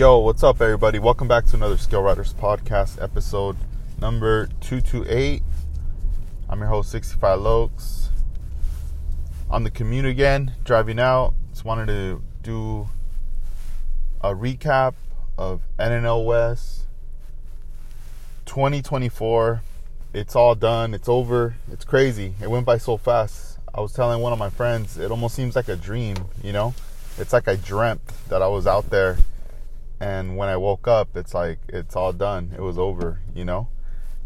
Yo, what's up, everybody? Welcome back to another Scale Riders podcast, episode number 228. I'm your host, 65 Locs. On the commute again, driving out. Just wanted to do a recap of NNL West 2024. It's all done, it's over, it's crazy. It went by so fast. I was telling one of my friends, it almost seems like a dream, you know? It's like I dreamt that I was out there and when I woke up, it's like it's all done. It was over, you know.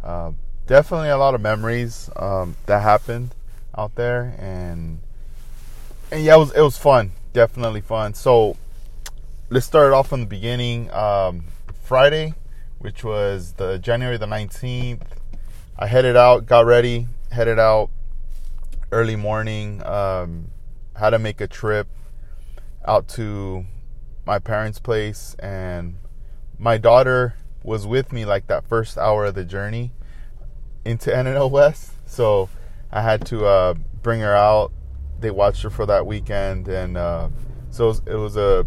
Uh, definitely a lot of memories um, that happened out there, and and yeah, it was it was fun. Definitely fun. So let's start off from the beginning. Um, Friday, which was the January the nineteenth, I headed out, got ready, headed out early morning. Um, had to make a trip out to my parents' place, and my daughter was with me like that first hour of the journey into NNL West. So I had to uh, bring her out. They watched her for that weekend, and uh, so it was, it was a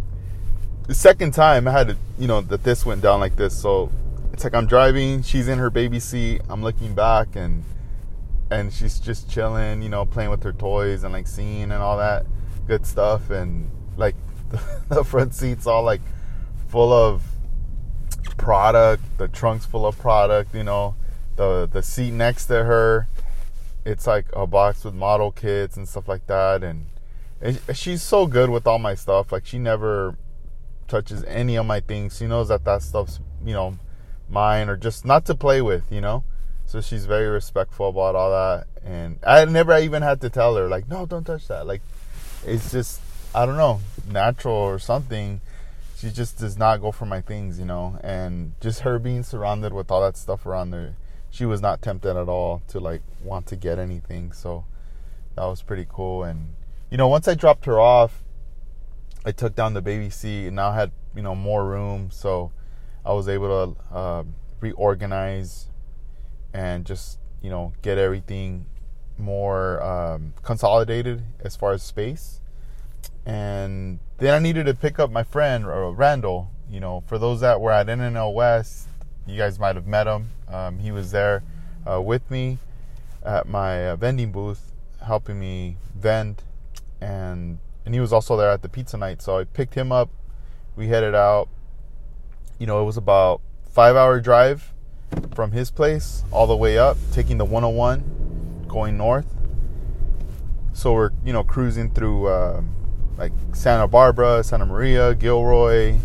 the second time I had to, you know, that this went down like this. So it's like I'm driving, she's in her baby seat, I'm looking back, and and she's just chilling, you know, playing with her toys and like singing and all that good stuff, and like the front seat's all like full of product, the trunk's full of product, you know, the the seat next to her, it's like a box with model kits and stuff like that, and, and she's so good with all my stuff. Like she never touches any of my things. She knows that that stuff's you know mine or just not to play with, you know. So she's very respectful about all that, and I never even had to tell her like, no, don't touch that. Like, it's just I don't know, natural or something. She just does not go for my things, you know. And just her being surrounded with all that stuff around there, she was not tempted at all to like want to get anything. So that was pretty cool. And you know, once I dropped her off, I took down the baby seat and now I had you know more room, so I was able to uh, reorganize and just you know get everything more um, consolidated as far as space and then I needed to pick up my friend uh, Randall. You know, for those that were at NNL West, you guys might have met him. Um, he was there uh, with me at my uh, vending booth, helping me vend, and and he was also there at the pizza night. So I picked him up. We headed out. You know, it was about five hour drive from his place all the way up, taking the 101, going north. So we're you know cruising through. Uh, like Santa Barbara, Santa Maria, Gilroy,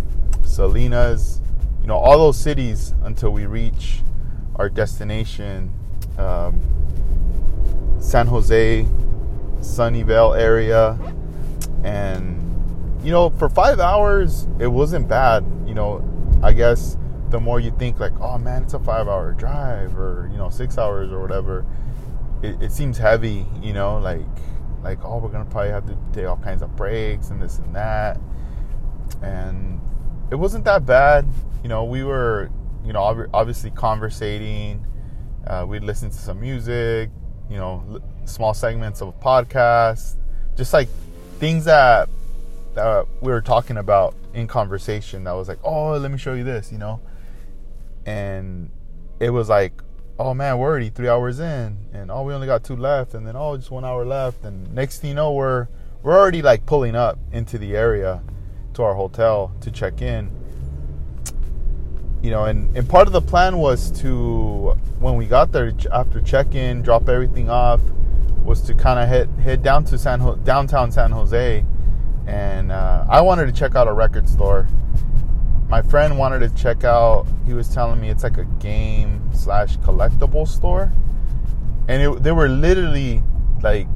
Salinas, you know, all those cities until we reach our destination, um, San Jose, Sunnyvale area. And, you know, for five hours, it wasn't bad. You know, I guess the more you think, like, oh man, it's a five hour drive or, you know, six hours or whatever, it, it seems heavy, you know, like like, oh, we're gonna probably have to take all kinds of breaks and this and that. And it wasn't that bad. You know, we were, you know, obviously conversating. Uh, we'd listen to some music, you know, small segments of a podcast, just like things that that we were talking about in conversation. That was like, oh, let me show you this, you know. And it was like, oh man, we're already three hours in, and oh, we only got two left, and then oh, just one hour left, and next thing you know, we're we're already like pulling up into the area to our hotel to check in. You know, and, and part of the plan was to when we got there after check in, drop everything off, was to kind of head head down to San downtown San Jose, and uh, I wanted to check out a record store my friend wanted to check out he was telling me it's like a game slash collectible store. And it, they were literally like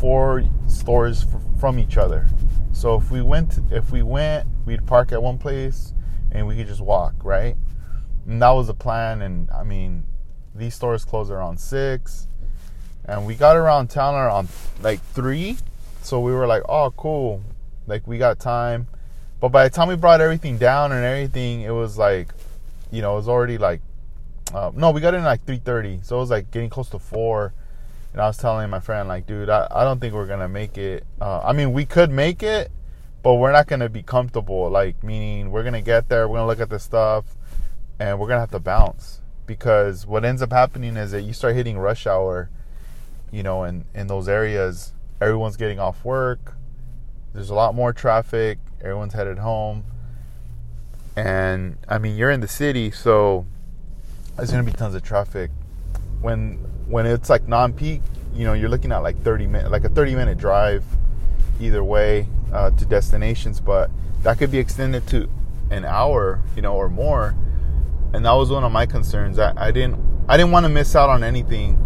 four stores f- from each other. So if we went if we went we'd park at one place and we could just walk right? And that was the plan. And i mean these stores close around six. And we got around town around like three. So we were like oh cool. Like we got time. But by the time we brought everything down and everything, it was like, you know, it was already like, uh, no, we got in like 3:30, so it was like getting close to four. And I was telling my friend, like, dude, I, I don't think we're gonna make it. Uh, I mean, we could make it, but we're not to be comfortable. Like, meaning we're to get there, we're to look at the stuff, and we're to have to bounce. Because what ends up happening is that you start hitting rush hour, you know, in, in those areas, everyone's getting off work, there's a lot more traffic, everyone's headed home. And I mean, you're in the city, so there's to be tons of traffic. When when it's like non-peak, you know, you're looking at like 30 minute, like a 30 minute drive either way uh, to destinations, but that could be extended to an hour, you know, or more. And that was one of my concerns. I, I didn't I didn't want to miss out on anything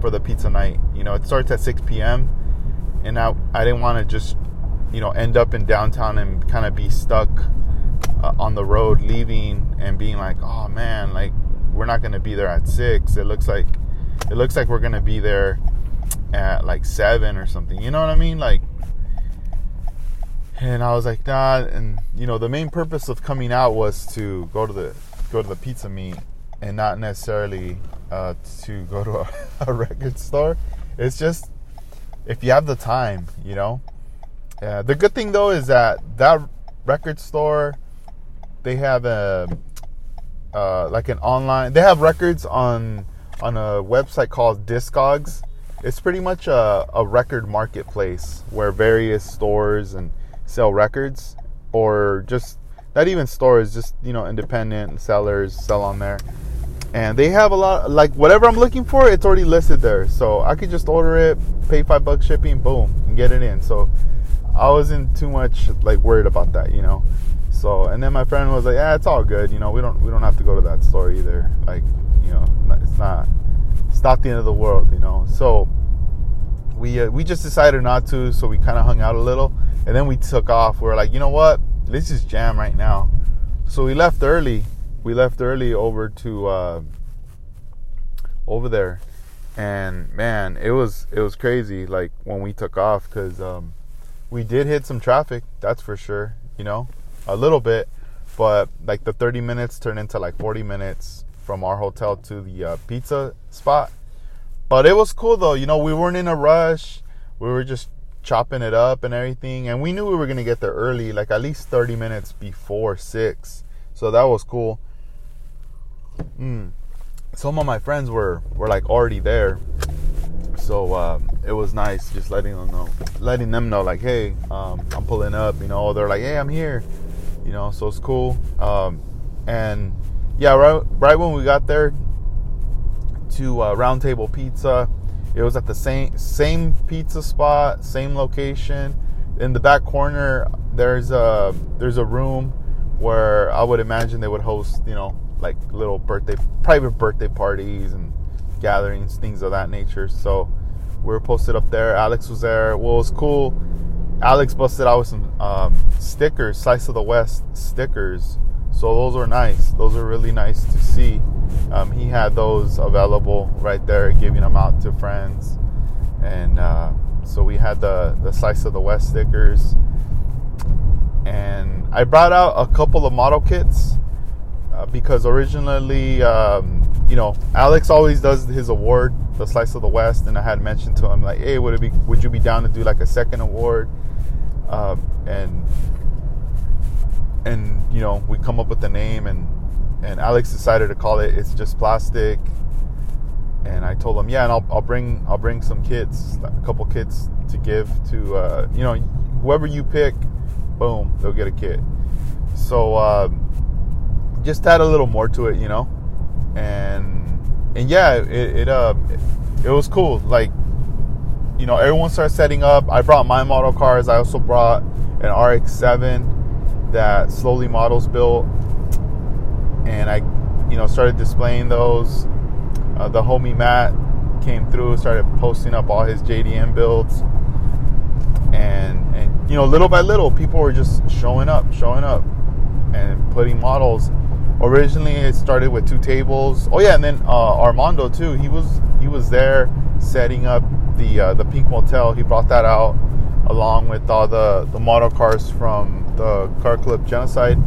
for the pizza night. You know, it starts at 6 p.m. and I I didn't want to just you know end up in downtown and kind of be stuck uh, on the road leaving and being like, oh man, like we're not gonna be there at six. It looks like it looks like we're gonna be there at like seven or something. You know what I mean? Like and I was like, nah. And you know, the main purpose of coming out was to go to the go to the pizza meet, and not necessarily uh, to go to a, a, record store. It's just if you have the time, you know. Uh, the good thing though is that that record store, they have a uh, like an online. They have records on on a website called Discogs. It's pretty much a, a record marketplace where various stores and sell records or just not even stores, just you know, independent sellers sell on there. And they have a lot like whatever I'm looking for, it's already listed there. So I could just order it, pay five bucks shipping, boom, and get it in. So I wasn't too much like worried about that, you know. So and then my friend was like, "Yeah, it's all good. You know, we don't we don't have to go to that store either. Like, you know, it's not it's not the end of the world, you know." So we uh, we just decided not to. So we kind of hung out a little and then we took off. We are like, you know what? Let's just jam right now. So we left early. We left early over to uh, over there, and man, it was it was crazy. Like when we took off, because um, we did hit some traffic. That's for sure. You know, a little bit, but like the 30 minutes turned into like 40 minutes from our hotel to the uh, pizza spot. But it was cool though. You know, we weren't in a rush. We were just chopping it up and everything. And we knew we were gonna get there early, like at least 30 minutes before six. So that was cool. Mm. Some of my friends were were like already there, so um, it was nice just letting them know, letting them know like, hey, um, I'm pulling up. You know, they're like, hey, I'm here. You know, so it's cool. Um, and yeah, right right when we got there to uh, Round Table Pizza it was at the same same pizza spot, same location. In the back corner, there's a there's a room where I would imagine they would host, you know, like little birthday, private birthday parties and gatherings, things of that nature. So we were posted up there. Alex was there. Well, it was cool. Alex busted out with some um, stickers, Slice of the West stickers. So those were nice. Those were really nice to see. Um, he had those available right there, giving them out to friends, and uh, so we had the the slice of the West stickers. And I brought out a couple of model kits uh, because originally, um, you know, Alex always does his award, the slice of the West, and I had mentioned to him like, "Hey, would it be? Would you be down to do like a second award?" Uh, and and you know, we come up with the name and and Alex decided to call it "It's Just Plastic." And I told him, yeah, and I'll, I'll bring I'll bring some kits, a couple kits to give to uh, you know whoever you pick, boom, they'll get a kit. So uh, just add a little more to it, you know, and and yeah, it it, uh, it, it was cool. Like you know, everyone started setting up. I brought my model cars. I also brought an RX-7 that slowly models built and I, you know, started displaying those. Uh, the homie Matt came through, started posting up all his JDM builds, and and you know, little by little, people were just showing up, showing up, and putting models. Originally, it started with two tables. Oh yeah, and then uh, Armando too. He was he was there setting up the uh, the Pink Motel. He brought that out along with all the the model cars from the Car Club Genocide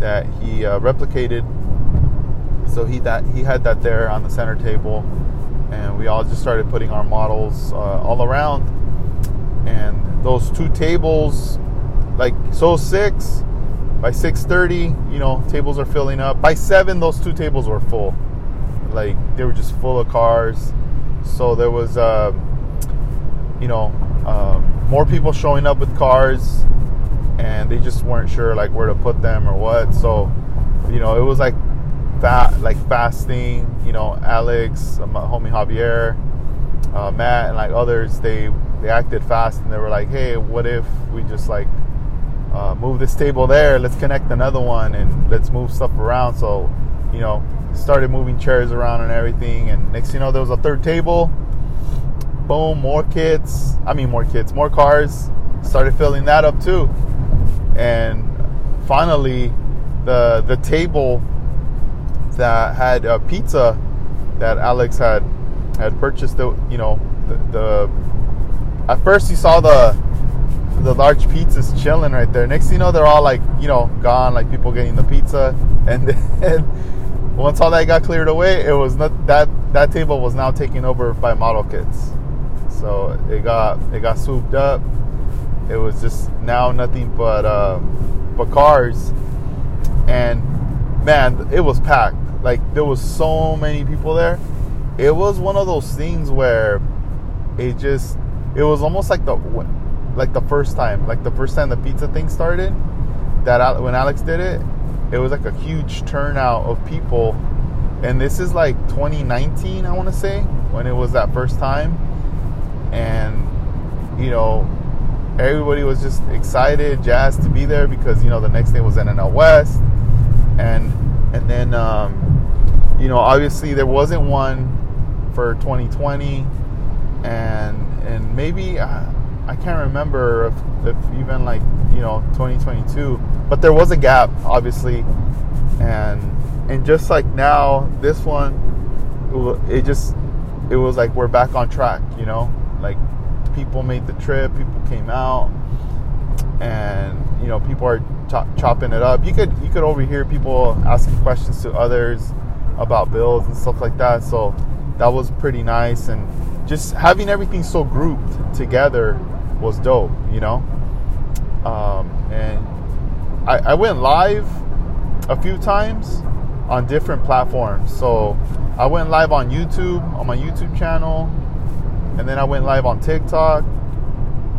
that he uh, replicated. So he that he had that there on the center table, and we all just started putting our models uh, all around. And those two tables like so six by 6.30 you know tables are filling up by 7 those two tables were full like they were just full of cars. So there was uh, you know um, more people showing up with cars and they just weren't sure like where to put them or what. So you know it was like fat like fasting you know alex my homie javier uh, matt and like others they they acted fast and they were like hey what if we just like uh, move this table there? Let's connect another one and let's move stuff around. So you know started moving chairs around and everything and next you know there was a third table boom more kits i mean more kits more cars started filling that up too and finally the the table that had a pizza that alex had had purchased the you know the, the at first you saw the the large pizzas chilling right there. Next you know they're all like, you know, gone, like people getting the pizza. And then once all that got cleared away, it was not that that table was now taken over by model kits. So it got it got swooped up. It was just now nothing but um, but cars. And man, it was packed. Like there was so many people there. It was one of those things where it just it was almost like the like the first time, like the first time the pizza thing started. That when Alex did it, it was like a huge turnout of people, and this is like 2019, I want to say, when it was that first time, and you know, everybody was just excited, jazzed to be there because you know the next day was NNL West, and and then um, you know obviously there wasn't one for 2020, and and maybe. Uh, I can't remember if, if, even like you know 2022, but there was a gap obviously, and and just like now this one, it just it was like we're back on track, you know, like people made the trip, people came out, and you know people are chopping it up. You could you could overhear people asking questions to others about bills and stuff like that. So that was pretty nice and just having everything so grouped together was dope, you know. Um, and I, I went live a few times on different platforms. So I went live on YouTube on my YouTube channel, and then I went live on TikTok,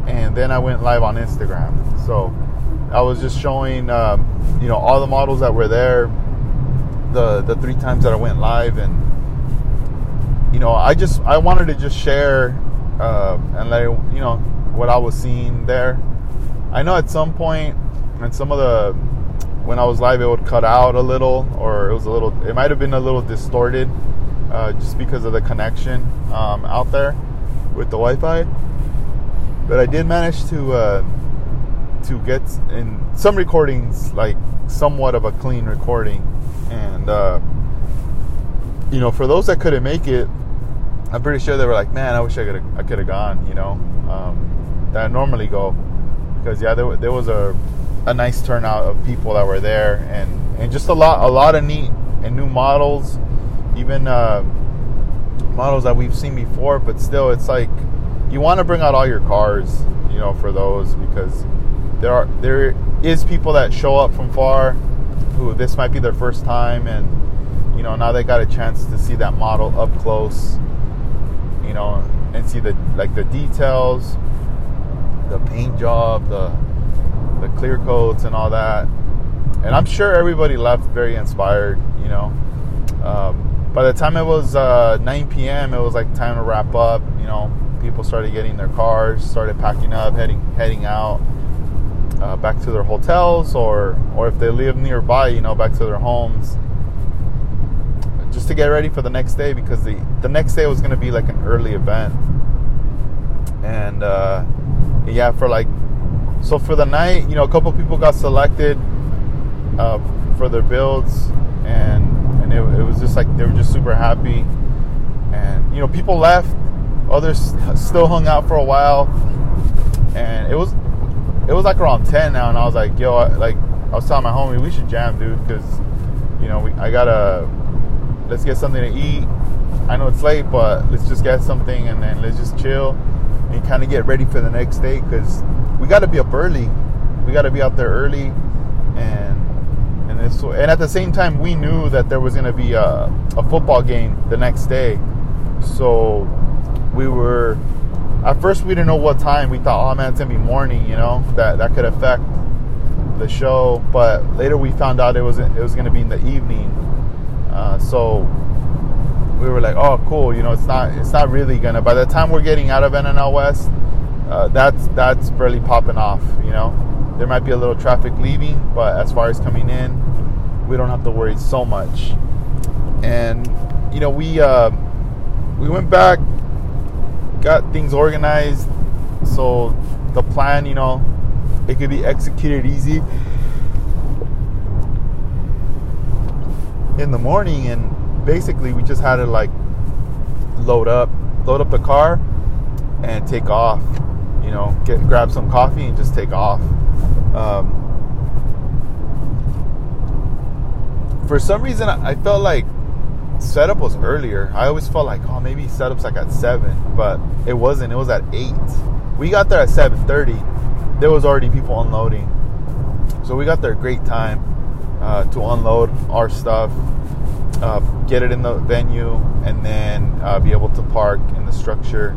and then I went live on Instagram. So I was just showing, um, you know, all the models that were there, the the three times that I went live, and you know, I just I wanted to just share uh, and let you know what I was seeing there. I know at some point, and some of the when I was live, it would cut out a little, or it was a little. It might have been a little distorted, uh, just because of the connection um, out there with the Wi-Fi. But I did manage to uh, to get in some recordings like somewhat of a clean recording, and uh, you know, for those that couldn't make it, I'm pretty sure they were like, "Man, I wish I could I could have gone," you know. Um, that I normally go because yeah, there, there was a a nice turnout of people that were there and and just a lot a lot of neat and new models, even uh, models that we've seen before. But still, it's like you want to bring out all your cars, you know, for those because there are there is people that show up from far who this might be their first time and you know now they got a chance to see that model up close you know and see the like the details the paint job, the the clear coats, and all that. And I'm sure everybody left very inspired. You know, um, by the time it was uh, 9 p.m., it was like time to wrap up. You know, people started getting their cars, started packing up, heading heading out. Uh, back to their hotels, or or if they live nearby, you know, back to their homes, just to get ready for the next day because the the next day was going to be like an early event, and uh, yeah, for like, so for the night, you know, a couple people got selected uh, for their builds, and and it, it was just like they were just super happy, and you know, people left, others still hung out for a while, and it was it was like around ten now, and I was like, yo, I, like I was telling my homie, we should jam, dude, because you know, we, I gotta let's get something to eat. I know it's late, but let's just get something and then let's just chill and kind of get ready for the next day because we got to be up early we got to be out there early, and and it's, and at the same time we knew that there was going to be a, a football game the next day, so we were at first we didn't know what time. We thought, oh man, it's gonna be morning, you know, that that could affect the show. But later we found out it was it was gonna be in the evening. Uh, so we were like, oh, cool. You know, it's not it's not really gonna. By the time we're getting out of NNL West, uh, that's that's barely popping off. You know, there might be a little traffic leaving, but as far as coming in, we don't have to worry so much. And you know, we uh, we went back got things organized so the plan, you know, it could be executed easy in the morning and basically we just had to like load up load up the car and take off you know get grab some coffee and just take off um, for some reason I felt like setup was earlier. I always felt like, oh, maybe setup's like at seven, but it wasn't. It was at eight. We got there at seven thirty. There was already people unloading, so we got there great time uh, to unload our stuff, uh, get it in the venue, and then uh, be able to park in the structure.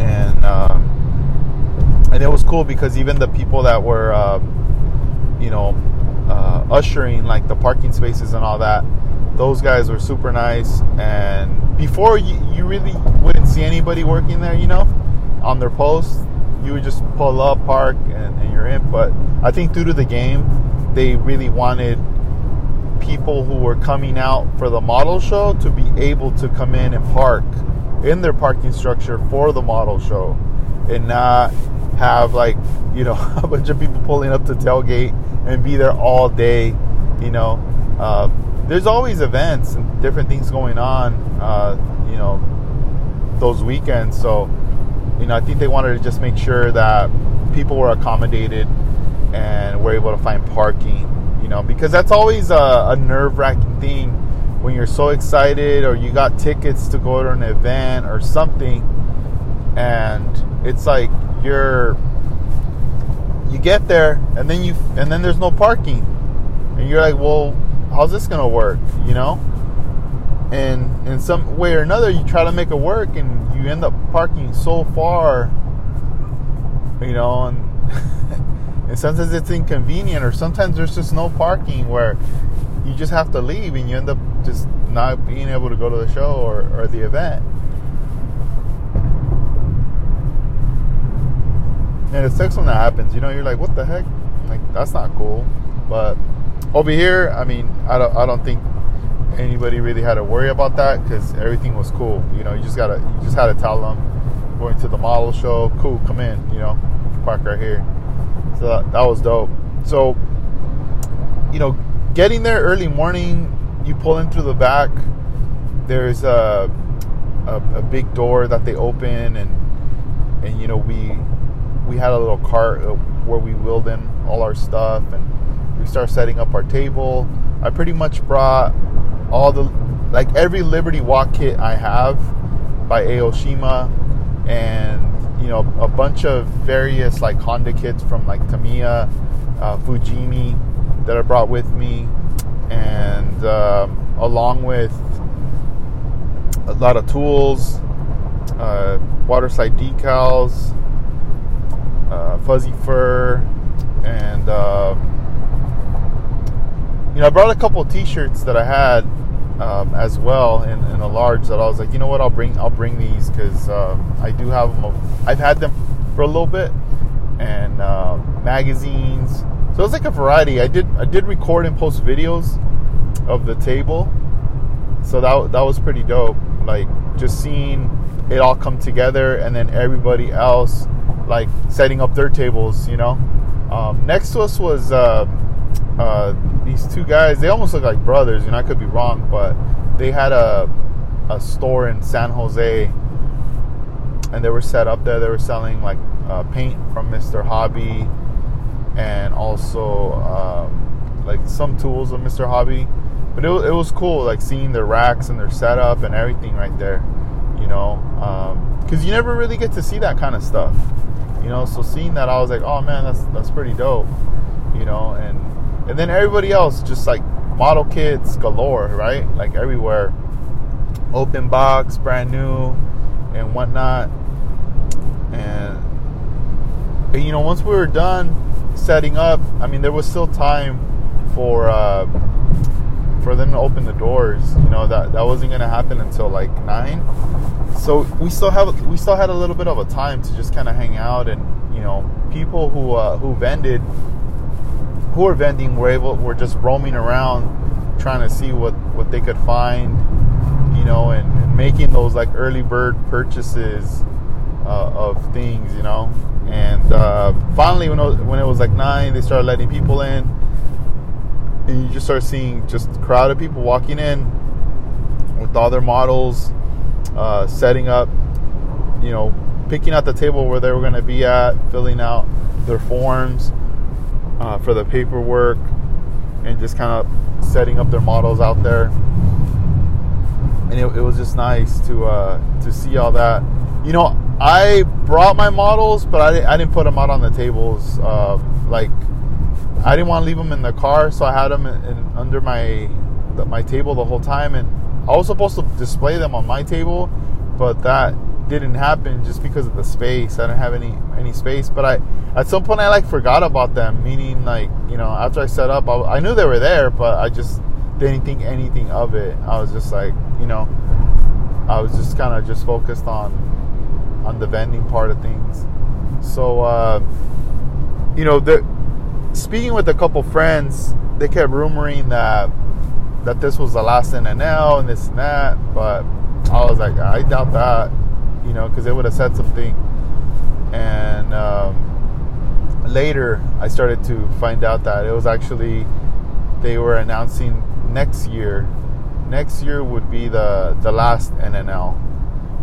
And um, and it was cool because even the people that were, um, you know, uh, ushering like the parking spaces and all that those guys were super nice. And before you, you really wouldn't see anybody working there you know on their post you would just pull up park and, and you're in. But i think due to the game they really wanted people who were coming out for the model show to be able to come in and park in their parking structure for the model show and not have like you know a bunch of people pulling up to tailgate and be there all day you know uh, there's always events and different things going on, uh, you know, those weekends. So, you know, I think they wanted to just make sure that people were accommodated and were able to find parking, you know, because that's always a, a nerve wracking thing when you're so excited or you got tickets to go to an event or something and it's like you're you get there and then you and then there's no parking and you're like well how's this gonna work? You know? And in some way or another, you try to make it work, and you end up parking so far. You know, and and sometimes it's inconvenient, or sometimes there's just no parking where you just have to leave, and you end up just not being able to go to the show or, or the event. And it sucks when that happens. You know, you're like, what the heck? Like, that's not cool. But over here, I mean, I don't, I don't think anybody really had to worry about that because everything was cool. You know, you just gotta, you just had to tell them going to the model show, cool, come in. You know, park right here. So that, that was dope. So, you know, getting there early morning, you pull in through the back. There's a, a, a big door that they open, and and you know we we had a little cart uh, where we wheeled in all our stuff and we start setting up our table. I pretty much brought all the like every Liberty Walk kit I have by Aoshima and you know a bunch of various like Honda kits from like Tamiya, uh, Fujimi that I brought with me, and um, along with a lot of tools, uh, water slide decals, uh, fuzzy fur, and um, you know, I brought a couple of T-shirts that I had um, as well in, in, a large that I was like, you know what, I'll bring I'll bring these because um, I do have them. I've had them for a little bit, and uh, magazines. So it's like a variety. I did I did record and post videos of the table, so that that was pretty dope. Like just seeing it all come together, and then everybody else like setting up their tables. You know, um, next to us was. Uh, uh, these two guys, they almost look like brothers, and I could be wrong, but they had a a store in San Jose, and they were set up there. They were selling like uh, paint from Mr. Hobby, and also um, like some tools of Mr. Hobby. But it, it was cool, like seeing their racks and their setup and everything right there, you know, because um, you never really get to see that kind of stuff. You know, so seeing that, I was like, oh man, that's that's pretty dope. You know, and and then everybody else just like model kits galore, right? Like everywhere, open box, brand new, and whatnot. And, and you know, once we were done setting up, I mean, there was still time for uh, for them to open the doors. You know that that wasn't gonna happen until like nine. So we still have we still had a little bit of a time to just kind of hang out and you know people who uh, who vended who were vending were able were just roaming around trying to see what what they could find you know and, and making those like early bird purchases uh, of things you know and uh, finally when it, was, when it was like nine they started letting people in and you just start seeing just crowd of people walking in with all their models, uh, setting up, you know, picking out the table where they were going to be at, filling out their forms uh, for the paperwork, and just kind of setting up their models out there. And it, it was just nice to uh, to see all that. You know, I brought my models, but I, I didn't put them out on the tables. Uh, like I didn't want to leave them in the car, so I had them in, in, under my the, my table the whole time, and I was supposed to display them on my table, but that didn't happen just because of the space. I didn't have any any space, but I at some point I like forgot about them. Meaning, like you know, after I set up, I, I knew they were there, but I just didn't think anything of it. I was just like, you know, I was just kind of just focused on on the vending part of things. So, uh, you know, the speaking with a couple friends, they kept rumoring that that this was the last NNL and this and that, but I was like, I doubt that, you know, because they would have said something. And um, later, I started to find out that it was actually they were announcing next year. Next year would be the the last NNL.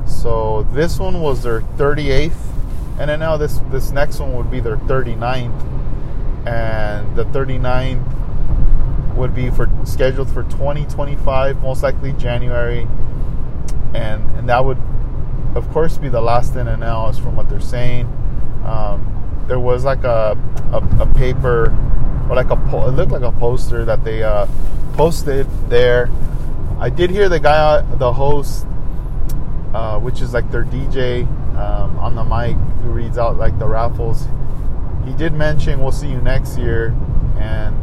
So this one was their 38th NNL. This this next one would be their 39th and the 39th would be for scheduled for 2025 most likely january and and that would of course be the last NNL is from what they're saying um, there was like a, a, a, paper or like a it looked like a poster that they uh, posted there. I did hear the guy the host uh, which is like their dj um, on the mic who reads out like the raffles. He did mention we'll see you next year. And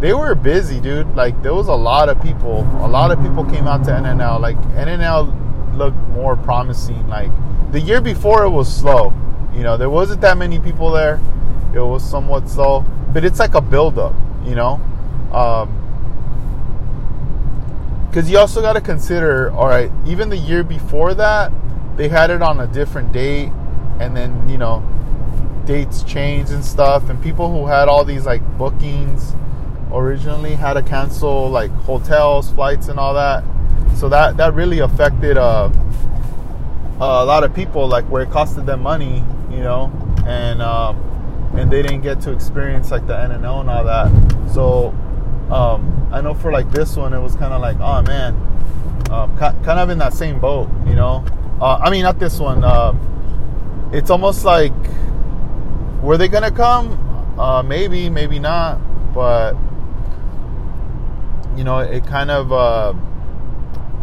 they were busy dude. Like there was a lot of people. A lot of people came out to nnl like nnl looked more promising. Like the year before it was slow. You know there wasn't that many people there. It was somewhat slow. But it's like a build-up you know because you also got to consider all right even the year before that they had it on a different date and then you know dates changed and stuff and people who had all these like bookings originally had to cancel like hotels flights and all that. So that that really affected uh, a lot of people like where it costed them money you know? And um, and they didn't get to experience like the NNL and all that. So um, I know for like this one it was kind of like oh man um, kind of in that same boat you know uh, I mean not this one uh, it's almost like were they gonna come? Uh, maybe, maybe not. But you know, it kind of. Uh,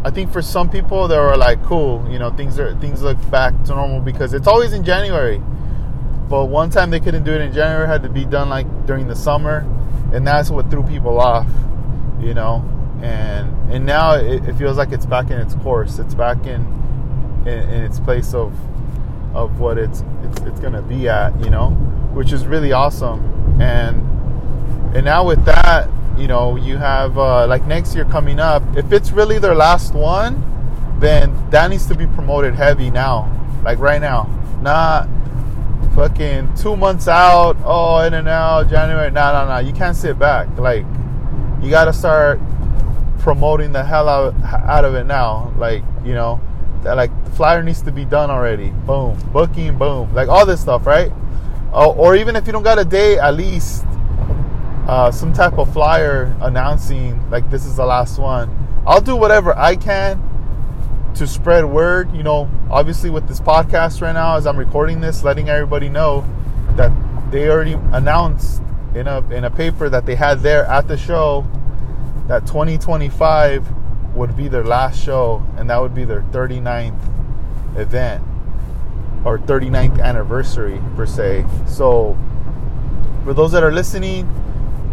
I think for some people they were like, cool. You know, things are things look back to normal because it's always in January. But one time they couldn't do it in January, had to be done like during the summer, and that's what threw people off. You know, and and now it, it feels like it's back in its course. It's back in in, in its place of of what it's it's, it's to be at, you know, which is really awesome. And and now with that, you know, you have uh, like next year coming up. If it's really their last one, then that needs to be promoted heavy now, like right now, not fucking two months out. Oh, in and out January. No, no, no. You can't sit back. Like you got to start promoting the hell out out of it now. Like you know that like the flyer needs to be done already. Boom, booking, boom, like all this stuff, right? Oh, or even if you don't got a date, at least uh, some type of flyer announcing like this is the last one. I'll do whatever I can to spread word. You know, obviously with this podcast right now, as I'm recording this, letting everybody know that they already announced in a in a paper that they had there at the show that 2025 would be their last show, and that would be their 39th event or 39th anniversary per se. So, for those that are listening,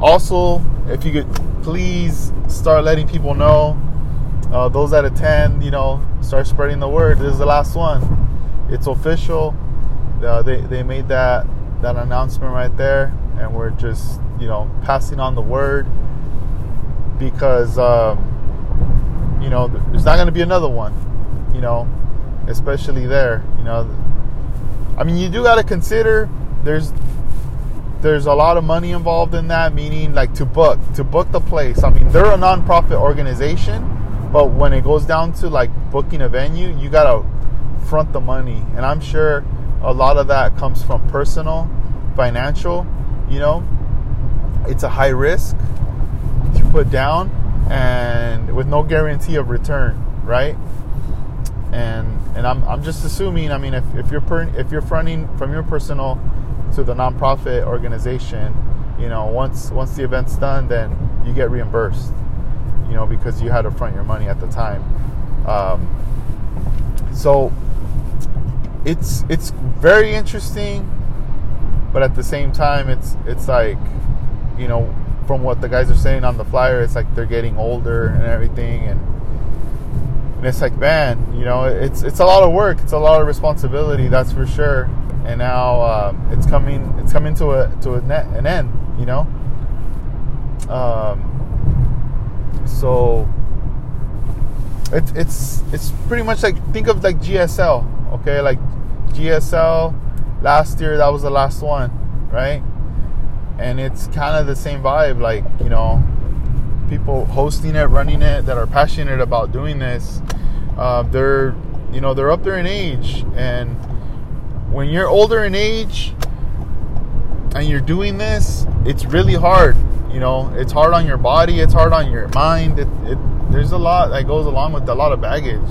also if you could please start letting people know, uh, those that attend, you know, start spreading the word. This is the last one. It's official. Uh, they they made that that announcement right there, and we're just you know passing on the word because um, you know there's not going to be another one. You know, especially there. You know, I mean, you do got to consider there's there's a lot of money involved in that, meaning like to book to book the place. I mean, they're a nonprofit organization, but when it goes down to like booking a venue, you gotta front the money, and I'm sure a lot of that comes from personal, financial. You know, it's a high risk to put down, and with no guarantee of return, right? and and I'm, I'm just assuming. I mean, if, if you're per, if you're fronting from your personal to the nonprofit organization, you know, once once the event's done, then you get reimbursed. You know, because you had to front your money at the time. Um, so it's it's very interesting, but at the same time, it's it's like, you know, from what the guys are saying on the flyer, it's like they're getting older and everything, and and it's like man you know it's it's a lot of work it's a lot of responsibility that's for sure and now um, it's coming it's coming to a to a net, an end you know um, so it's it's it's pretty much like think of like GSL okay? Like GSL last year that was the last one right? And it's kind of the same vibe like you know people hosting it, running it, that are passionate about doing this, uh, they're you know they're up there in age, and when you're older in age and you're doing this, it's really hard. You know, it's hard on your body, it's hard on your mind. It, it, there's a lot that goes along with a lot of baggage.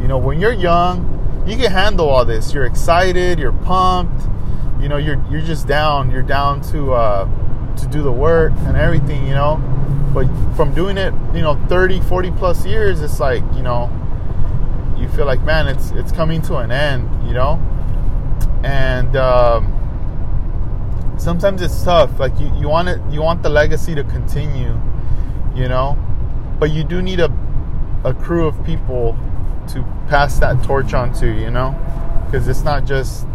You know, when you're young, you can handle all this. You're excited, you're pumped. You know, you're you're just down. You're down to uh, to do the work and everything. You know, but from doing it you know 30 40 plus years it's like you know you feel like man it's it's coming to an end you know and um, sometimes it's tough. Like you, you want it you want the legacy to continue you know? But you do need a a crew of people to pass that torch on to you know? Because it's not just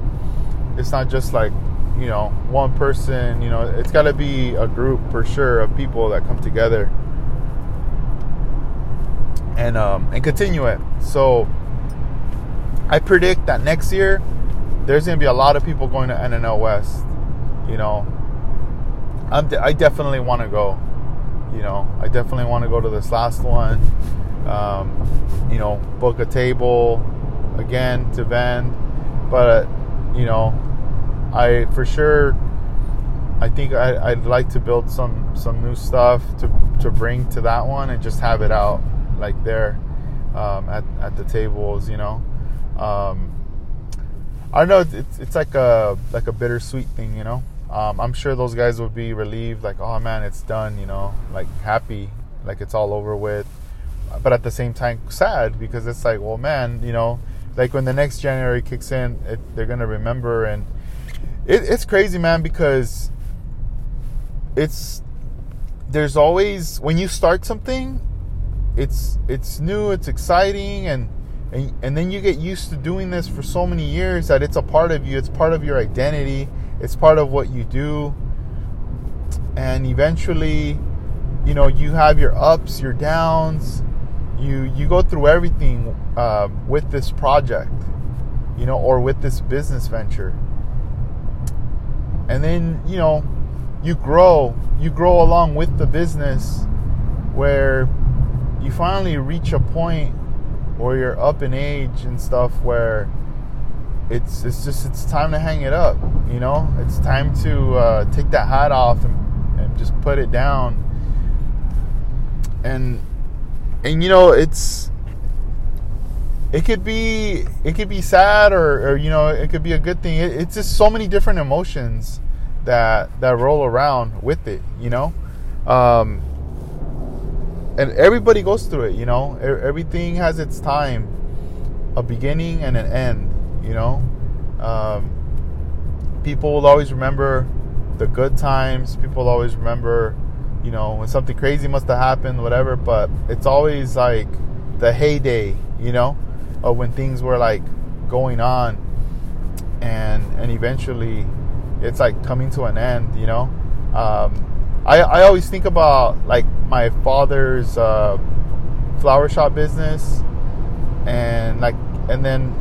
it's not just like you know one person you know? It's got to be a group for sure of people that come together. And um, and continue it. So i predict that next year there's going to be a lot of people going to nnl west you know I'm de- i definitely want to go you know i definitely want to go to this last one um, you know book a table again to vend but you know I for sure I think I, would like to build some some new stuff to to bring to that one and just have it out like there um, at at the tables, you know. Um, I know. It's it's like a like a bittersweet thing, you know. Um, I'm sure those guys would be relieved, like, oh man, it's done, you know, like happy, like it's all over with. But at the same time, sad because it's like, well, man, you know, like when the next January kicks in, it, they're gonna remember and it, it's crazy, man, because it's there's always when you start something, it's it's new, it's exciting, and and, and then you get used to doing this for so many years that it's a part of you, it's part of your identity, it's part of what you do, and eventually, you know, you have your ups, your downs, you you go through everything uh, with this project, you know, or with this business venture. And then you know you grow you grow along with the business where you finally reach a point where you're up in age and stuff where it's it's just it's time to hang it up you know? It's time to uh, take that hat off and, and just put it down. And and you know it's it could be it could be sad or, or you know it could be a good thing. It, it's just so many different emotions that that roll around with it you know? Um, and everybody goes through it you know? Everything has its time a beginning and an end you know? Um, people will always remember the good times. People will always remember you know when something crazy must have happened whatever but it's always like the heyday you know of when things were like going on. And and eventually it's like coming to an end you know? Um, I, I always think about like my father's uh, flower shop business. And like and then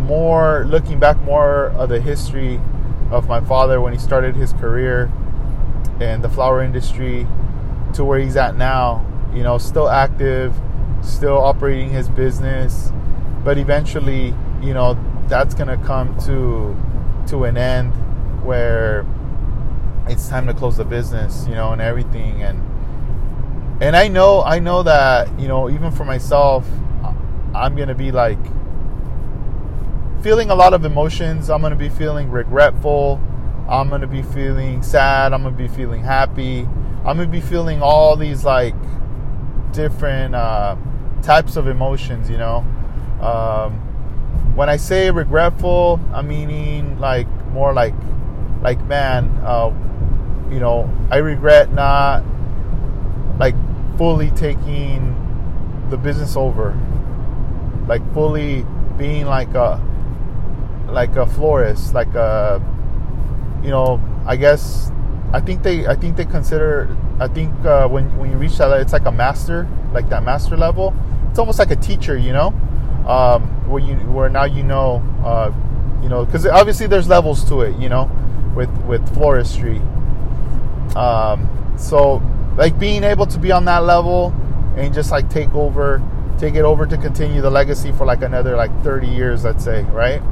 more looking back more of the history of my father when he started his career in the flower industry to where he's at now you know still active still operating his business. But eventually, you know, that's gonna come to to an end where it's time to close the business, you know, and everything. And and I know I know that, you know, even for myself, I'm to be like feeling a lot of emotions. I'm going to be feeling regretful. I'm going to be feeling sad. I'm going to be feeling happy. I'm going to be feeling all these like different uh, types of emotions, you know. Um, when I say regretful, I'm meaning like more like like man, uh, you know, I regret not like fully taking the business over, like fully being like a like a florist, like a you know, I guess I think they I think they consider I think uh, when when you reach that it's like a master, like that master level. It's almost like a teacher, you know? Um, where you where now you know uh, you know because obviously there's levels to it you know with with floristry. Um, so like being able to be on that level and just like take over take it over to continue the legacy for like another like 30 years let's say right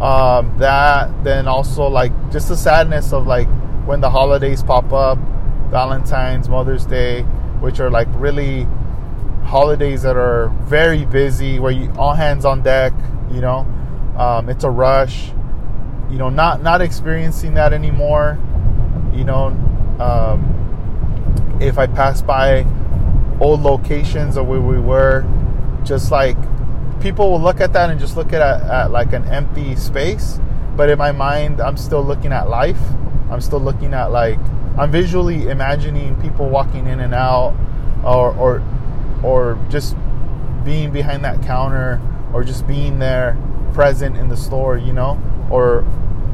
um, that then also like just the sadness of like when the holidays pop up valentine's mother's day which are like really holidays that are very busy, where you all hands on deck. You know, um, it's a rush. You know, not not experiencing that anymore. You know, um, if I pass by old locations of where we were, just like people will look at that and just look at, at like an empty space. But in my mind, I'm still looking at life. I'm still looking at like I'm visually imagining people walking in and out, or, or or just being behind that counter or just being there present in the store, you know, or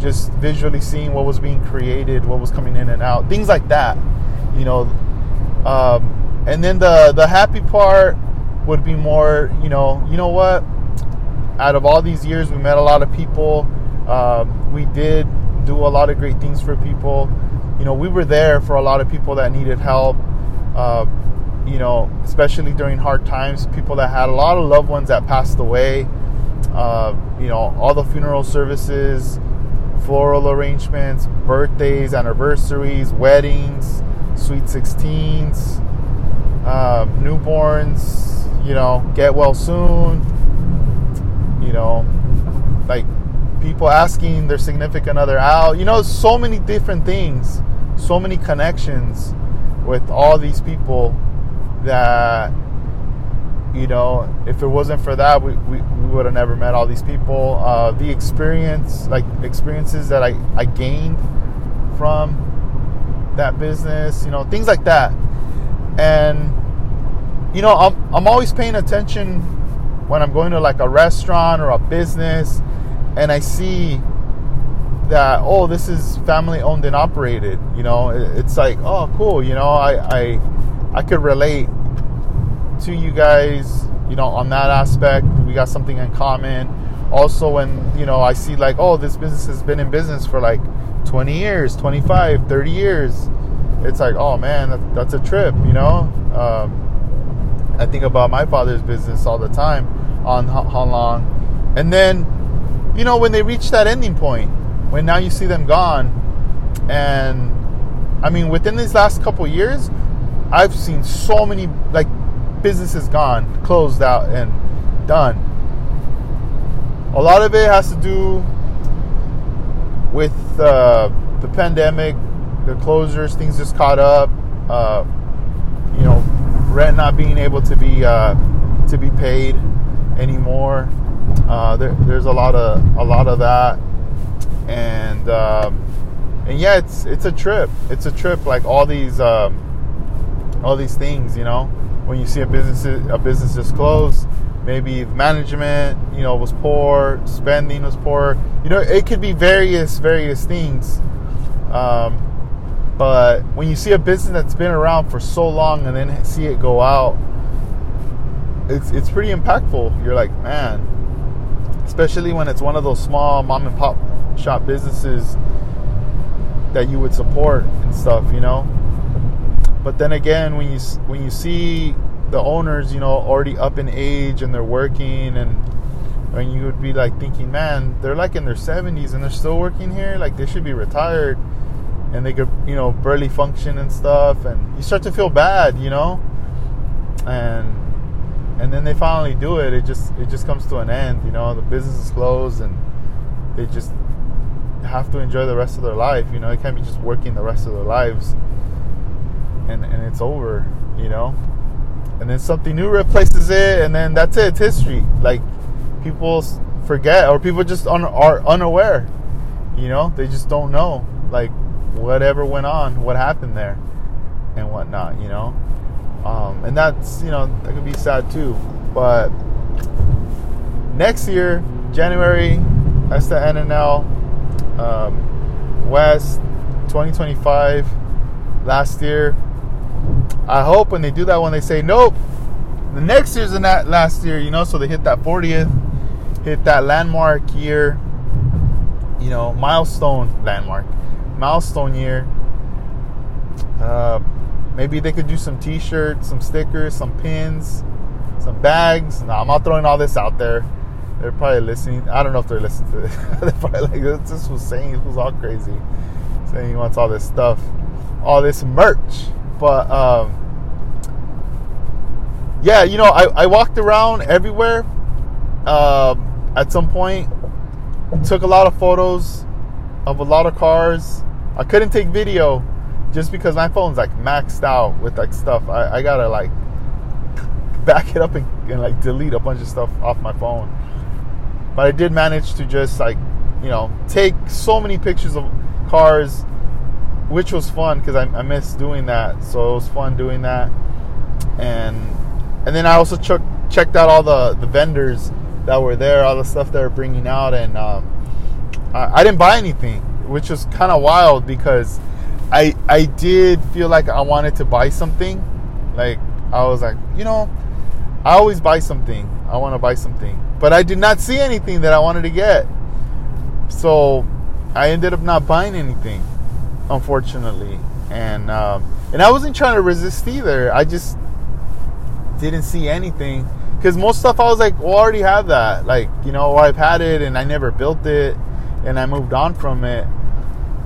just visually seeing what was being created, what was coming in and out, things like that, you know. Um, and then the the happy part would be more, you know, you know what? Out of all these years, we met a lot of people. Um, we did do a lot of great things for people. You know, we were there for a lot of people that needed help. Uh, you know, especially during hard times, people that had a lot of loved ones that passed away, uh, you know, all the funeral services, floral arrangements, birthdays, anniversaries, weddings, sweet 16s, uh, newborns, you know, get well soon, you know, like people asking their significant other out, you know, so many different things, so many connections with all these people that you know if it wasn't for that we, we, we would have never met all these people. Uh, the experience like experiences that I, I gained from that business you know things like that. And you know I'm, I'm always paying attention when i'm going to like a restaurant or a business and i see that oh this is family owned and operated you know it's like oh cool you know i i I could relate to you guys, you know, on that aspect. We got something in common. Also, when, you know, I see like, oh, this business has been in business for like 20 years, 25, 30 years. It's like, oh man, that, that's a trip, you know? Um, I think about my father's business all the time on how, long. And then, you know, when they reach that ending point, when now you see them gone, and I mean, within these last couple years, I've seen so many like businesses gone, closed out, and done. a lot of it has to do with uh, the pandemic, the closures, things just caught up. Uh, you know, rent not being able to be uh, to be paid anymore. Uh, there, there's a lot of a lot of that, and um, and yeah, it's it's a trip. It's a trip. Like all these um, all these things, you know, when you see a business a business just close, maybe management, you know, was poor, spending was poor. You know, it could be various various things. Um, but when you see a business that's been around for so long and then see it go out, it's it's pretty impactful. You're like, man, especially when it's one of those small mom and pop shop businesses that you would support and stuff, you know. But then again, when you when you see the owners, you know, already up in age and they're working and and you would be like thinking, man, they're like in their 70s and they're still working here, like they should be retired and they could, you know, barely function and stuff and you start to feel bad, you know? And and then they finally do it, it just it just comes to an end, you know, the business is closed and they just have to enjoy the rest of their life, you know, they can't be just working the rest of their lives and and it's over, you know? And then something new replaces it and then that's it, it's history. Like people forget or people just un- are unaware, you know? They just don't know like whatever went on, what happened there and whatnot, you know? Um, and that's, you know, that could be sad too. But next year, January, that's the NNL um, West 2025. Last year, I hope when they do that, when they say nope, the next year's in that last year, you know, so they hit that 40th, hit that landmark year, you know, milestone landmark, milestone year. Uh, maybe they could do some T-shirts, some stickers, some pins, some bags. No, I'm not throwing all this out there. They're probably listening. I don't know if they're listening to this. they're probably like, this was saying it was all crazy, saying he wants all this stuff, all this merch. But um, yeah, you know, I, I walked around everywhere. Uh, at some point, took a lot of photos of a lot of cars. I couldn't take video just because my phone's like maxed out with like stuff. I, I gotta like back it up and, and like delete a bunch of stuff off my phone. But I did manage to just like, you know, take so many pictures of cars, which was fun because I, I miss doing that. So it was fun doing that. And and then I also ch- checked out all the, the vendors that were there, all the stuff they were bringing out. And um, I, I didn't buy anything, which was kind of wild because I I did feel like I wanted to buy something. Like I was like, you know, I always buy something. I want to buy something, but I did not see anything that I wanted to get. So I ended up not buying anything, unfortunately. And um, and I wasn't trying to resist either. I just didn't see anything because most stuff I was like, well, I already have that. Like you know, I've had it and I never built it, and I moved on from it.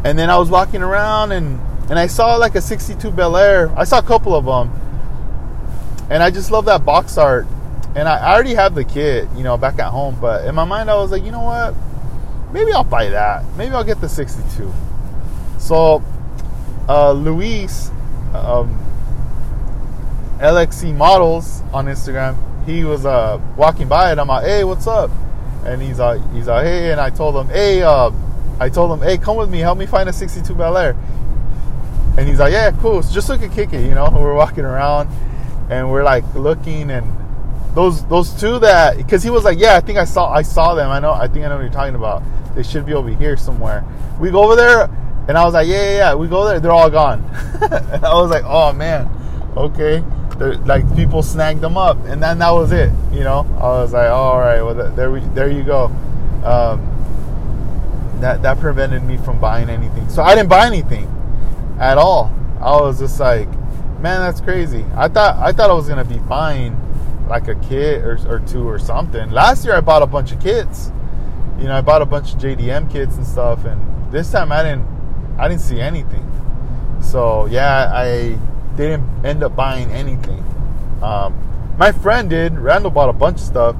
And then I was walking around and and I saw like a 62 Bel Air. I saw a couple of them. And I just love that box art. And I, I already have the kit, you know, back at home. But in my mind, I was like, you know what? Maybe I'll buy that. Maybe I'll get the 62. So, uh, Luis, um, LXC Models on Instagram, he was uh, walking by and I'm like, hey, what's up? And he's like, he's like, hey, and I told him, hey, uh, I told him, hey, come with me, help me find a 62 Bel Air. And he's like, yeah, cool. So just look at kick it, you know. We're walking around and we're like looking and those those two that because he was like, yeah, I think I saw I saw them. I know I think I know what you're talking about. They should be over here somewhere. We go over there and I was like, yeah, yeah, yeah. We go there, they're all gone. and I was like, oh man, okay. Like people snagged them up, and then that was it. You know, I was like, oh, all right, well there we there you go. Um, that that prevented me from buying anything. So I didn't buy anything at all. I was just like, man, that's crazy. I thought I thought I was gonna be buying like a kit or, or two or something. Last year I bought a bunch of kits. You know, I bought a bunch of JDM kits and stuff, and this time I didn't I didn't see anything. So yeah, I didn't end up buying anything. Um, my friend did. Randall bought a bunch of stuff.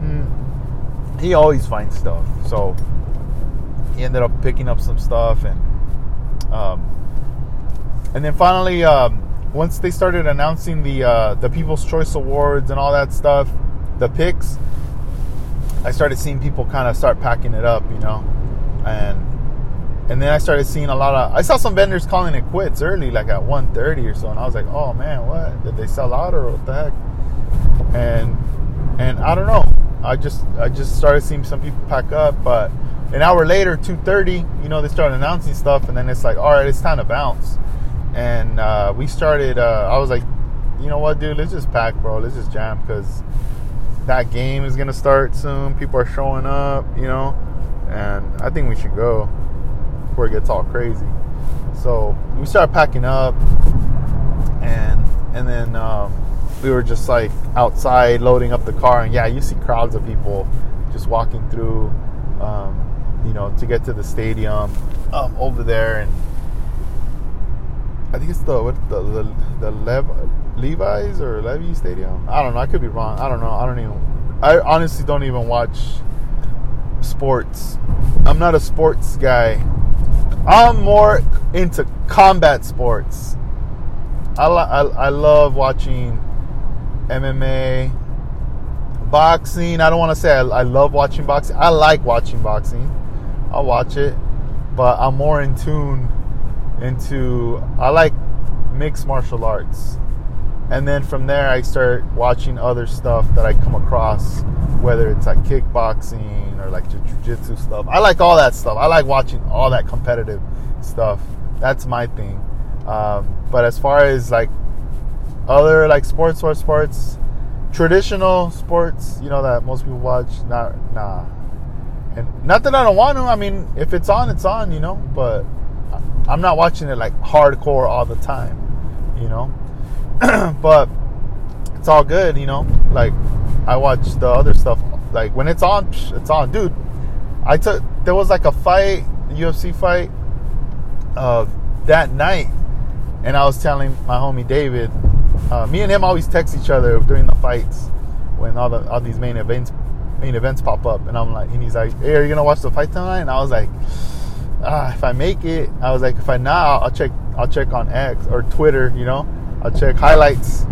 Hmm. he always finds stuff. So he ended up picking up some stuff and um, and then finally um, once they started announcing the uh, the People's Choice Awards and all that stuff, the picks, I started seeing people kind of start packing it up, you know, and and then I started seeing a lot of. I saw some vendors calling it quits early, like at 1.30 or so, and I was like, oh man, what did they sell out or what the heck? And and I don't know. I just I just started seeing some people pack up, but an hour later, 2.30, you know, they started announcing stuff, and then it's like, all right, it's time to bounce and uh, we started. Uh, I was like, you know what, dude? Let's just pack, bro. Let's just jam because that game is gonna start soon. People are showing up, you know, and I think we should go before it gets all crazy. So we started packing up, and and then um, we were just like outside loading up the car, and yeah, you see crowds of people just walking through, um, you know, to get to the stadium um, over there, and I think it's the what the the, the Lev, Levi's or Levy Stadium. I don't know. I could be wrong. I don't know. I don't even. I honestly don't even watch sports. I'm not a sports guy. I'm more into combat sports. I I, I love watching MMA, boxing. I don't want to say I, I love watching boxing. I like watching boxing. I'll watch it, but I'm more in tune into I like mixed martial arts. And then from there I start watching other stuff that I come across, whether it's like kickboxing or like jiu-jitsu stuff. I like all that stuff. I like watching all that competitive stuff. That's my thing. Um, but as far as like other like sports or sports, traditional sports, you know that most people watch, not nah. And not that I don't want to. I mean, if it's on, it's on, you know. But I'm not watching it like hardcore all the time, you know. but it's all good, you know. Like I watch the other stuff. Like when it's on, it's on, dude. I took there was like a fight, UFC fight, uh, that night, and I was telling my homie David. Uh, me and him always text each other during the fights when all the all these main events main events pop up, and I'm like, and he's like, "Hey, are you gonna watch the fight tonight?" And I was like ah, if I make it, I was like, if I not, I'll check. I'll check on X or Twitter. You know, I'll check highlights.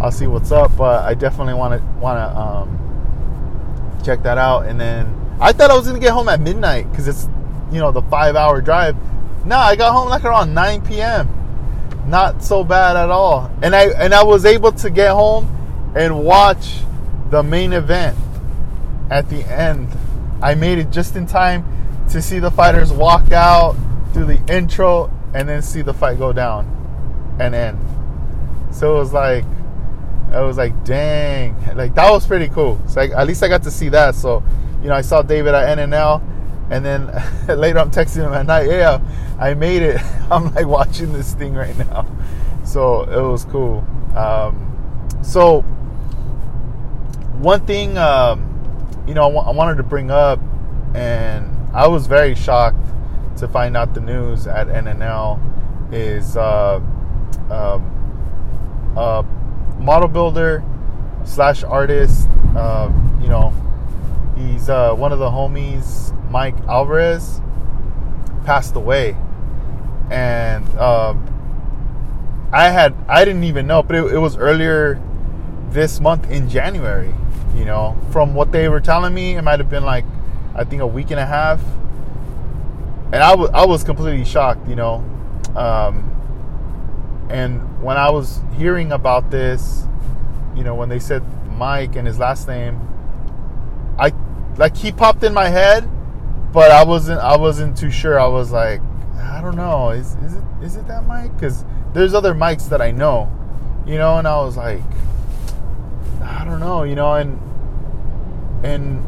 I'll see what's up. But I definitely want to want to um, check that out. And then I thought I was gonna get home at midnight because it's you know the five hour drive. No, I got home like around 9 p.m. Not so bad at all. And I and I was able to get home and watch the main event at the end. I made it just in time to see the fighters walk out, do the intro, and then see the fight go down and end. So it was like, I was like, dang, like that was pretty cool. So I, at least I got to see that. So, you know, I saw David at NNL, and then later I'm texting him at night. Yeah, I made it. I'm like watching this thing right now. So it was cool. Um, so one thing, um, you know, I, w- I wanted to bring up, and I was very shocked to find out the news at NNL is uh, um, uh, model builder slash artist. Uh, you know, he's uh, one of the homies, Mike Alvarez, passed away, and um, I had I didn't even know, but it, it was earlier this month in January. You know, from what they were telling me, it might have been like I think a week and a half, and I was I was completely shocked, you know. Um, and when I was hearing about this, you know, when they said Mike and his last name, I like he popped in my head, but I wasn't I wasn't too sure. I was like, I don't know, is is it is it that Mike? Because there's other Mikes that I know, you know, and I was like, I don't know, you know, and and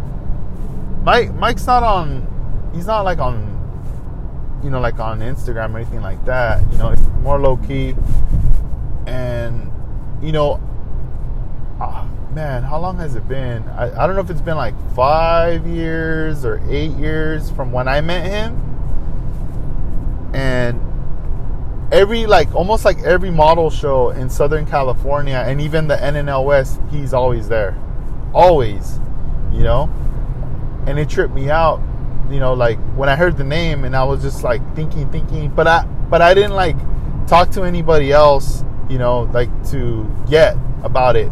Mike Mike's not on he's not like on you know like on Instagram or anything like that. You know, it's more low key. And you know, oh, man, how long has it been? I, I don't know if it's been like five years or eight years from when I met him. And every like almost like every model show in Southern California and even the NNL West, he's always there. Always. You know? and it tripped me out. You know, like when I heard the name, and I was just like thinking, thinking, but I but I didn't like talk to anybody else. You know, like to get about it.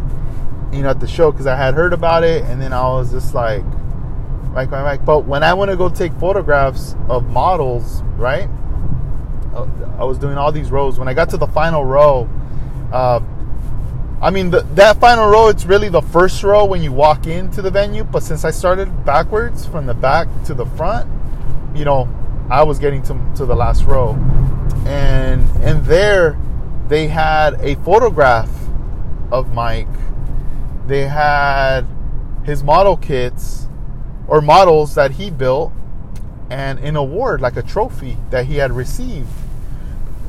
You know, at the show because I had heard about it, and then I was just like, like, like. But when I want to go take photographs of models, right? I was doing all these rows. When I got to the final row, uh, I mean, the, that final row, it's really the first row when you walk into the venue. But since I started backwards from the back to the front, you know, I was getting to, to the last row. And, and there, they had a photograph of Mike. They had his model kits or models that he built and an award, like a trophy that he had received.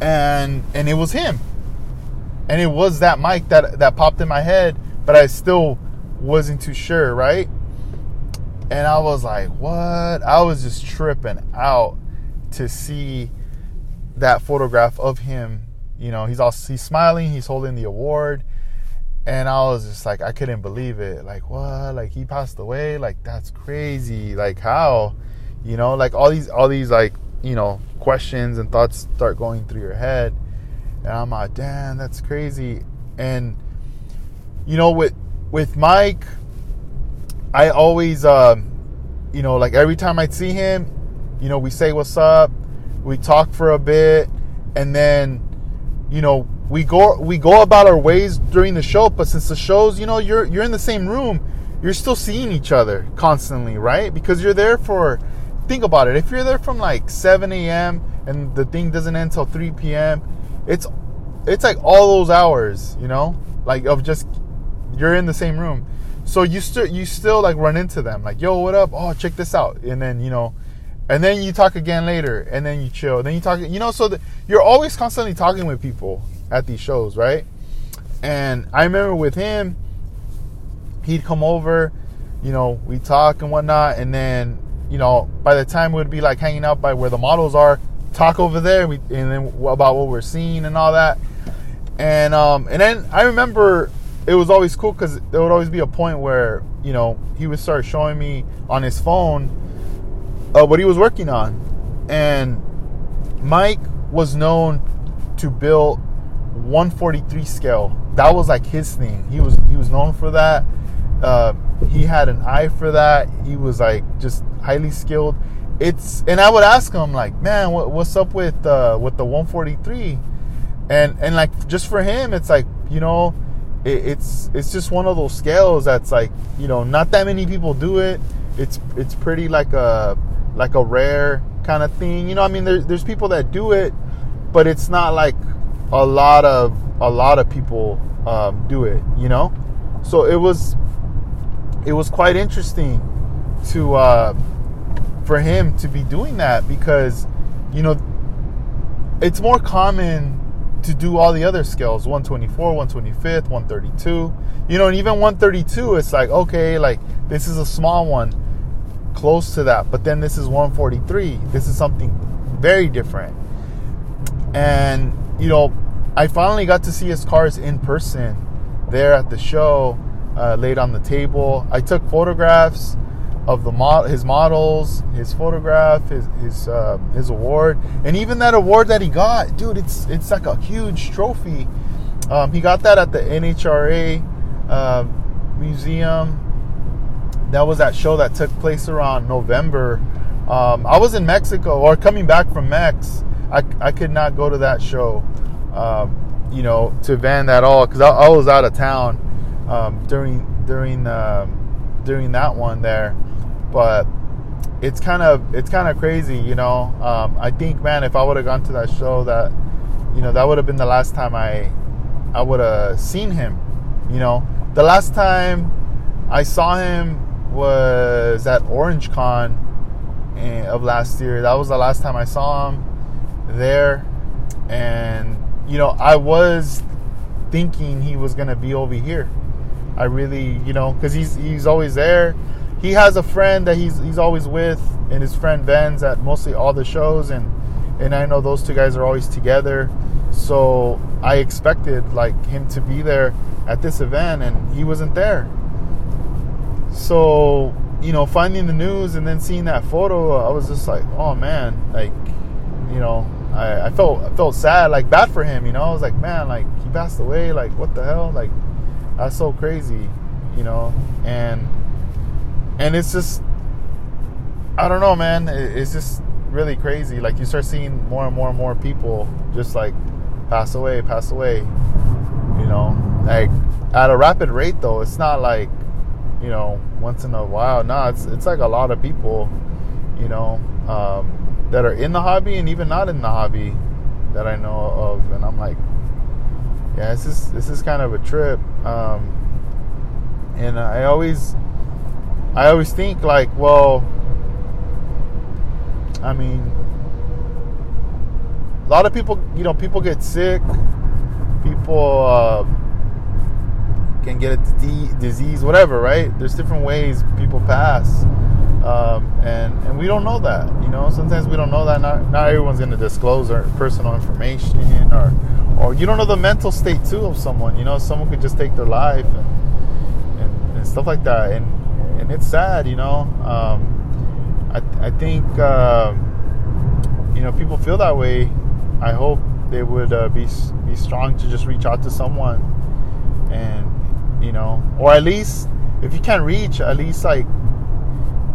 And, and it was him and it was that Mike that that popped in my head, but I still wasn't too sure, right? And I was like, "What?" I was just tripping out to see that photograph of him. You know, he's all he's smiling, he's holding the award, and I was just like, I couldn't believe it. Like, what? Like he passed away? Like that's crazy. Like how? You know, like all these all these like you know questions and thoughts start going through your head and I'm like, damn, that's crazy. And you know, with with Mike, I always, um, you know, like every time I see him, you know, we say what's up, we talk for a bit, and then, you know, we go we go about our ways during the show. But since the shows, you know, you're you're in the same room, you're still seeing each other constantly, right? Because you're there for. Think about it. If you're there from like 7 a.m. and the thing doesn't end till 3 p.m., it's it's like all those hours, you know, like of just you're in the same room. So you still you still like run into them, like, yo, what up? Oh, check this out. And then, you know, and then you talk again later, and then you chill. Then you talk, you know, so the, you're always constantly talking with people at these shows, right? And I remember with him, he'd come over, you know, we talk and whatnot, and then, you know, by the time we'd be like hanging out by where the models are, talk over there, we, and then about what we're seeing and all that. And um, and then I remember it was always cool because there would always be a point where you know he would start showing me on his phone uh, what he was working on, and Mike was known to build 143 scale. That was like his thing. He was he was known for that. Uh, he had an eye for that. He was like just highly skilled it's and I would ask him like, man, what, what's up with uh, with the 143? And and like just for him, it's like you know, it, it's it's just one of those scales that's like you know, not that many people do it. It's it's pretty like a like a rare kind of thing. You know, I mean, there's there's people that do it, but it's not like a lot of a lot of people um, do it. You know, so it was it was quite interesting to. Uh, for him to be doing that because, you know, it's more common to do all the other scales 124, 125th, 132. You know, and even 132, it's like, okay, like this is a small one close to that, but then this is 143. This is something very different. And, you know, I finally got to see his cars in person there at the show, uh, laid on the table. I took photographs of the mod, his models, his photograph, his his uh, his award, and even that award that he got, dude. It's it's like a huge trophy. Um, he got that at the NHRA uh, museum. That was that show that took place around November. Um, I was in Mexico or coming back from Mex. I, I could not go to that show, um, you know, to Van at all because I, I, was out of town um, during during um, during that one there but it's kind of it's kind of crazy, you know. Um, I think, man, if I would have gone to that show, that you know, that would have been the last time I I would have seen him. You know, the last time I saw him was at Orange Con eh, of last year. That was the last time I saw him there, and you know, I was thinking he was gonna be over here. I really, you know, because he's he's always there he has a friend that he's he's always with, and his friend Ben's at mostly all the shows, and and I know those two guys are always together. So I expected like him to be there at this event, and he wasn't there. So you know, finding the news and then seeing that photo, I was just like, oh man, like, you know, I, I felt I felt sad, like bad for him, you know. I was like, man, like he passed away, like what the hell, like that's so crazy, you know, and and it's just, I don't know, man, it's just really crazy. Like you start seeing more and more and more people just like pass away, pass away, you know, like at a rapid rate though. It's not like you know once in a while. No, it's it's like a lot of people, you know. Um, that are in the hobby and even not in the hobby that I know of, and I'm like, yeah, this is this is kind of a trip. Um, and I always, I always think like, well, I mean, a lot of people, you know, people get sick, people uh, can get a disease, whatever, right? There's different ways people pass. Um, and and we don't know that. You know, sometimes we don't know that. Not not everyone's going to disclose their personal information, or or you don't know the mental state too of someone. You know, someone could just take their life and and, and stuff like that. And and it's sad. You know, um, I I think uh, you know people feel that way. I hope they would uh, be be strong to just reach out to someone, and you know, or at least if you can't reach, at least like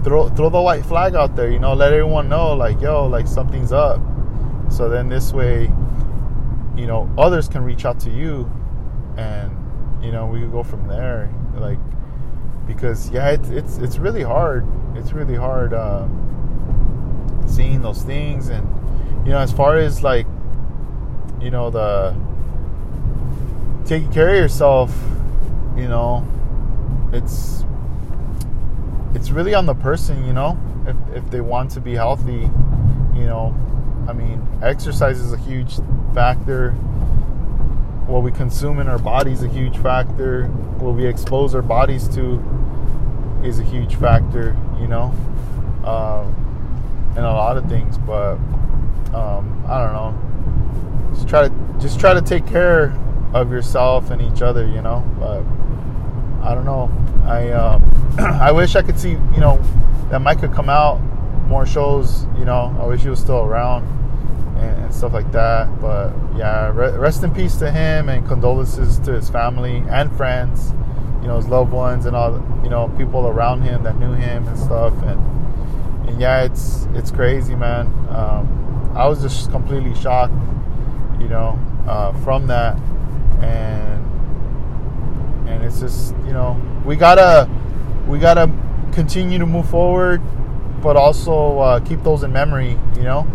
throw throw the white flag out there. You know, let everyone know like yo, like something's up. So then this way, you know, others can reach out to you, and you know we can go from there. Like because yeah, it's it's it's really hard. It's really hard uh, seeing those things, and you know, as far as like you know the taking care of yourself, you know, it's it's really on the person, you know, if, if they want to be healthy, you know. I mean, exercise is a huge factor. What we consume in our body is a huge factor. What we expose our bodies to is a huge factor, you know, um, a lot of things. But um, I don't know. Just try to just try to take care of yourself and each other, you know. But I don't know. I um, I wish I could see you know that Mike could come out more shows. You know, I wish he was still around and, and stuff like that. But yeah, re- rest in peace to him and condolences to his family and friends. You know, his loved ones and all you know people around him that knew him and stuff. And and yeah, it's it's crazy, man. Um, I was just completely shocked. You know, uh, from that and and it's just you know we gotta we gotta continue to move forward, but also uh, keep those in memory. You know,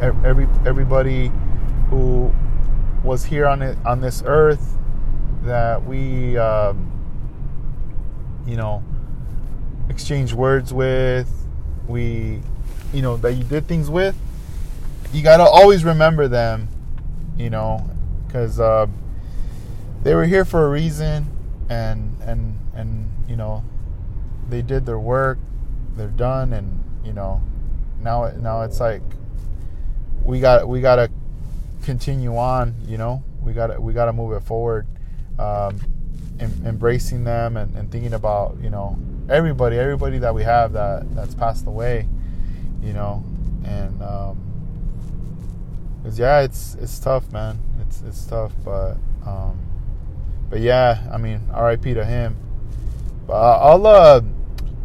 every everybody who was here on it on this earth that we um, you know exchange words with, we you know that you did things with. You gotta always remember them, you know, because uh, they were here for a reason and and and you know they did their work they're done and you know now now it's like we got we got to continue on you know we got to we got to move it forward um, em- embracing them and, and thinking about you know everybody everybody that we have that that's passed away you know and um, cause yeah it's it's tough man it's it's tough but um, but yeah, I mean, R.I.P. to him. But I'll uh,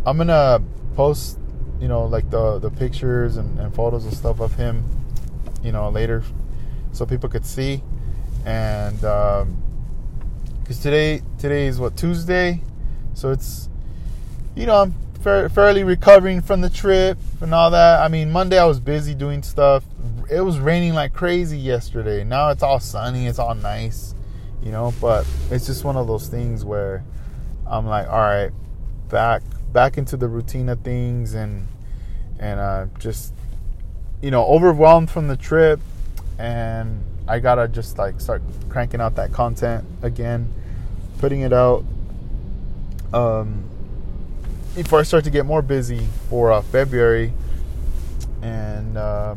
I'm gonna post, you know, like the the pictures and, and photos and stuff of him, you know, later, so people could see. And because um, today today is what Tuesday, so it's, you know, I'm fairly recovering from the trip and all that. I mean, Monday I was busy doing stuff. It was raining like crazy yesterday. Now it's all sunny. It's all nice you know. But it's just one of those things where I'm like, all right, back back into the routine of things, and and uh, just you know overwhelmed from the trip, and I gotta just like start cranking out that content again, putting it out. Um, before I start to get more busy for uh, February, and uh,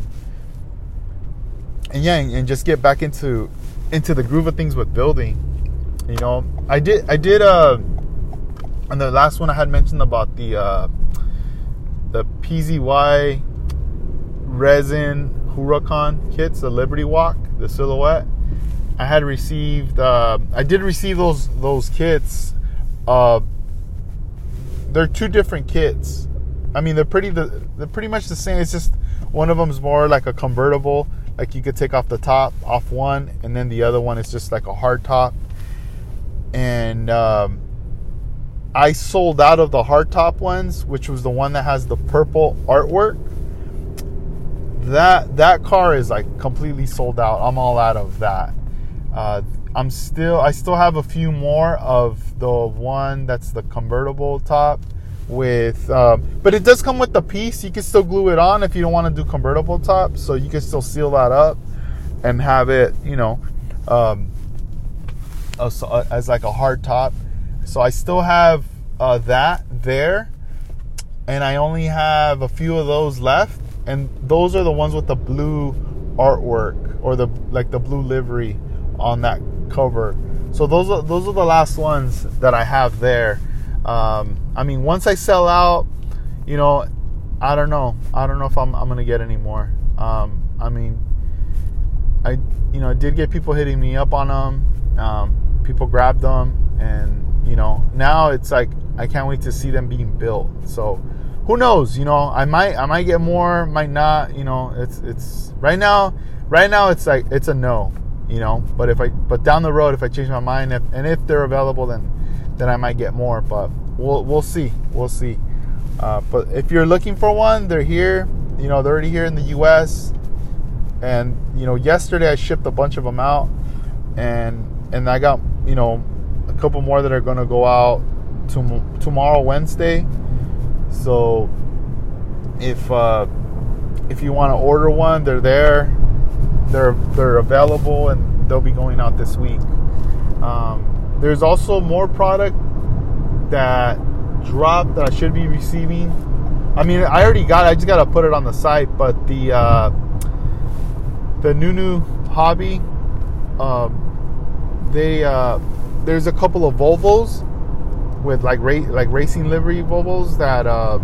and yeah, and just get back into into the groove of things with building. You know, I did I did uh and the last one I had mentioned about the uh, the PZY resin Huracan kits, the Liberty Walk, the silhouette. I had received, uh, I did receive those those kits. Uh, they're two different kits. I mean, they're pretty the they're pretty much the same. It's just one of them is more like a convertible, like you could take off the top off one, and then the other one is just like a hard top. And um, I sold out of the hard top ones, which was the one that has the purple artwork. That that car is like completely sold out. I'm all out of that. Uh, I'm still I still have a few more of the one that's the convertible top with um, but it does come with the piece you can still glue it on if you don't want to do convertible top so you can still seal that up and have it you know um, as like a hard top so i still have uh, that there and i only have a few of those left and those are the ones with the blue artwork or the like the blue livery on that cover. So those are those are the last ones that I have there. Um, I mean, once I sell out, you know, I don't know. I don't know if I'm I'm gonna get any more. Um, I mean, I you know I did get people hitting me up on them. Um, people grabbed them, and you know now it's like I can't wait to see them being built. So who knows? You know, I might I might get more, might not. You know, it's it's right now. Right now, it's like it's a no you know. But if I but down the road, if I change my mind, if, and if they're available, then then I might get more. But we'll we'll see, we'll see. Uh, but if you're looking for one, they're here. You know, they're already here in the U.S. And you know, yesterday I shipped a bunch of them out, and and I got you know a couple more that are going to go out to, tomorrow, Wednesday. So if uh, if you want to order one, they're there they're they're available and they'll be going out this week. Um, there's also more product that dropped that I should be receiving. I mean, I already got. It, I just gotta put it on the site. But the uh, the Nunu Hobby, um, they uh, there's a couple of Volvos with like ra- like racing livery Volvos that uh,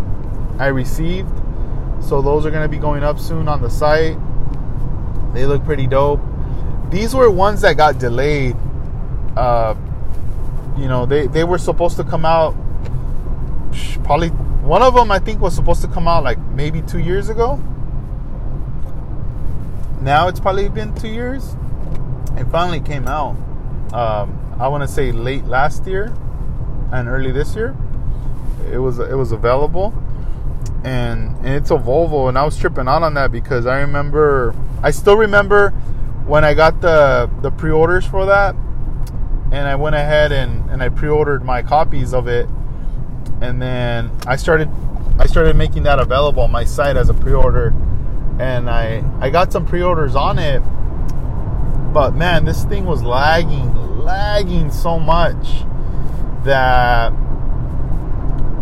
I received. So those are gonna be going up soon on the site. They look pretty dope. These were ones that got delayed. Uh, you know, they, they were supposed to come out probably one of them I think was supposed to come out like maybe two years ago. Now it's probably been two years. It finally came out. Um, I want to say late last year and early this year. It was it was available. And, and it's a Volvo, and I was tripping out on that because I remember, I still remember when I got the the pre-orders for that, and I went ahead and, and I pre-ordered my copies of it, and then I started I started making that available on my site as a pre-order, and I I got some pre-orders on it, but man, this thing was lagging, lagging so much that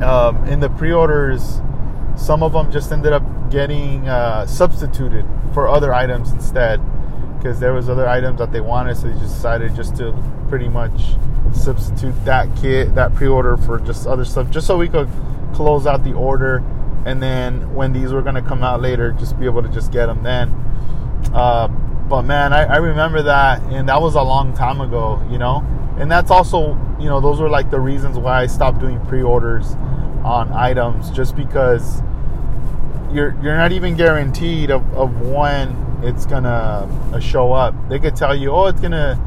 um, in the pre-orders some of them just ended up getting uh, substituted for other items instead because there was other items that they wanted so they just decided just to pretty much substitute that kit that pre-order for just other stuff just so we could close out the order. And then when these were going to come out later just be able to just get them then. Uh, but man I, I remember that and that was a long time ago you know? And that's also you know those were like the reasons why i stopped doing pre-orders on items just because you're you're not even guaranteed of, of when it's gonna uh, show up. They could tell you, oh, it's gonna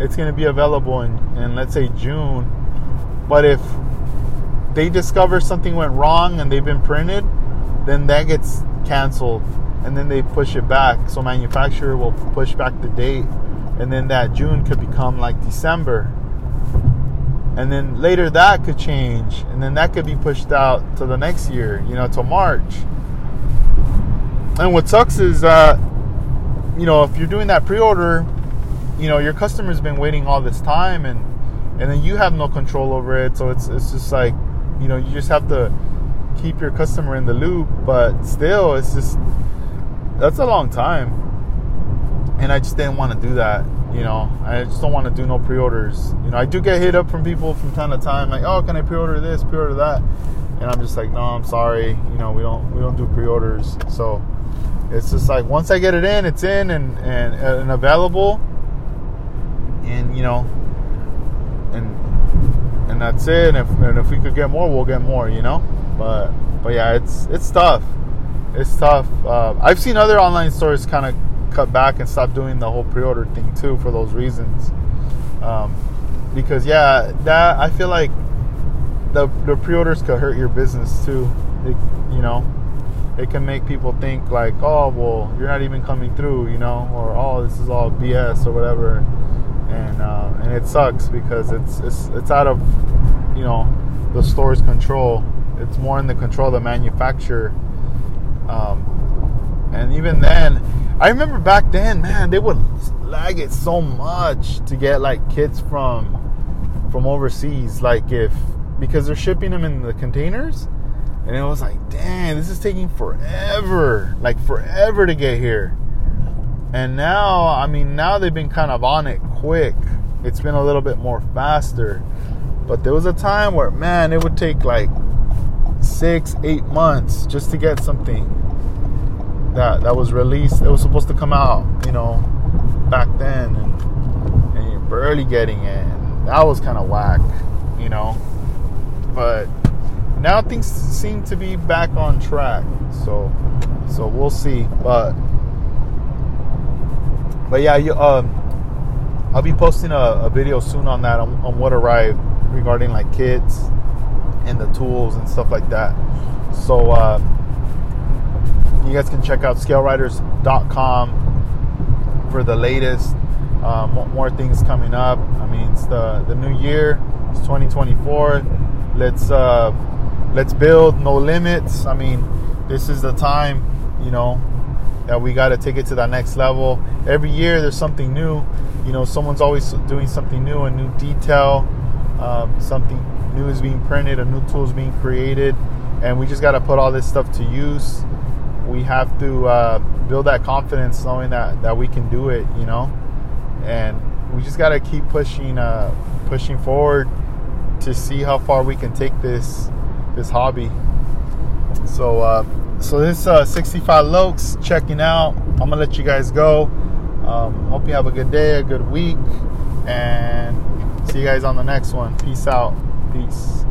it's gonna be available in, in let's say June, but if they discover something went wrong and they've been printed, then that gets canceled, and then they push it back. So manufacturer will push back the date, and then that June could become like December. And then later that could change, and then that could be pushed out to the next year, you know, to March. And what sucks is that you know if you're doing that pre-order you know your customer's been waiting all this time and and then you have no control over it. So it's it's just like you know you just have to keep your customer in the loop but still it's just that's a long time. And i just didn't want to do that you know, I just don't want to do no pre-orders. You know, I do get hit up from people from time to time, like, oh, can I pre-order this, pre-order that, and I'm just like, no, I'm sorry, you know, we don't we don't do pre-orders. So it's just like once I get it in, it's in and and, and available, and you know, and and that's it. And if and if we could get more, we'll get more, you know. But but yeah, it's it's tough. It's tough. Uh, I've seen other online stores kind of cut back and stop doing the whole pre-order thing too for those reasons. Um, because yeah, that I feel like the the pre-orders could hurt your business too. It, you know, it can make people think like, oh, well, you're not even coming through, you know, or oh, this is all BS or whatever, and uh, and it sucks because it's it's it's out of you know the store's control. It's more in the control of the manufacturer. Um, and even then, I remember back then, man, they would lag it so much to get like kits from from overseas. Like if because they're shipping them in the containers, and it was like, damn, this is taking forever, like forever to get here. And now, I mean, now they've been kind of on it quick. It's been a little bit more faster. But there was a time where, man, it would take like six, eight months just to get something that that was released. It was supposed to come out, you know, back then, and, and you're barely getting it. And that was kind of whack, you know. But now things seem to be back on track. So, so we'll see. But, but yeah, you, um, I'll be posting a, a video soon on that on, on, what arrived regarding like kits and the tools and stuff like that. So, uh, you guys can check out scaleriders.com for the latest. Um, more things coming up. I mean, it's the the new year. It's 2024. Let's uh, let's build no limits. I mean, this is the time, you know, that we got to take it to that next level. Every year there's something new. You know, someone's always doing something new, a new detail, um, something new is being printed, a new tool is being created, and we just got to put all this stuff to use. We have to uh, build that confidence, knowing that that we can do it. You know, and we just got to keep pushing, uh, pushing forward to see how far we can take this this hobby. So, uh, so this uh, 65 Locs checking out. I'm gonna let you guys go. Um, hope you have a good day, a good week, and see you guys on the next one. Peace out. Peace.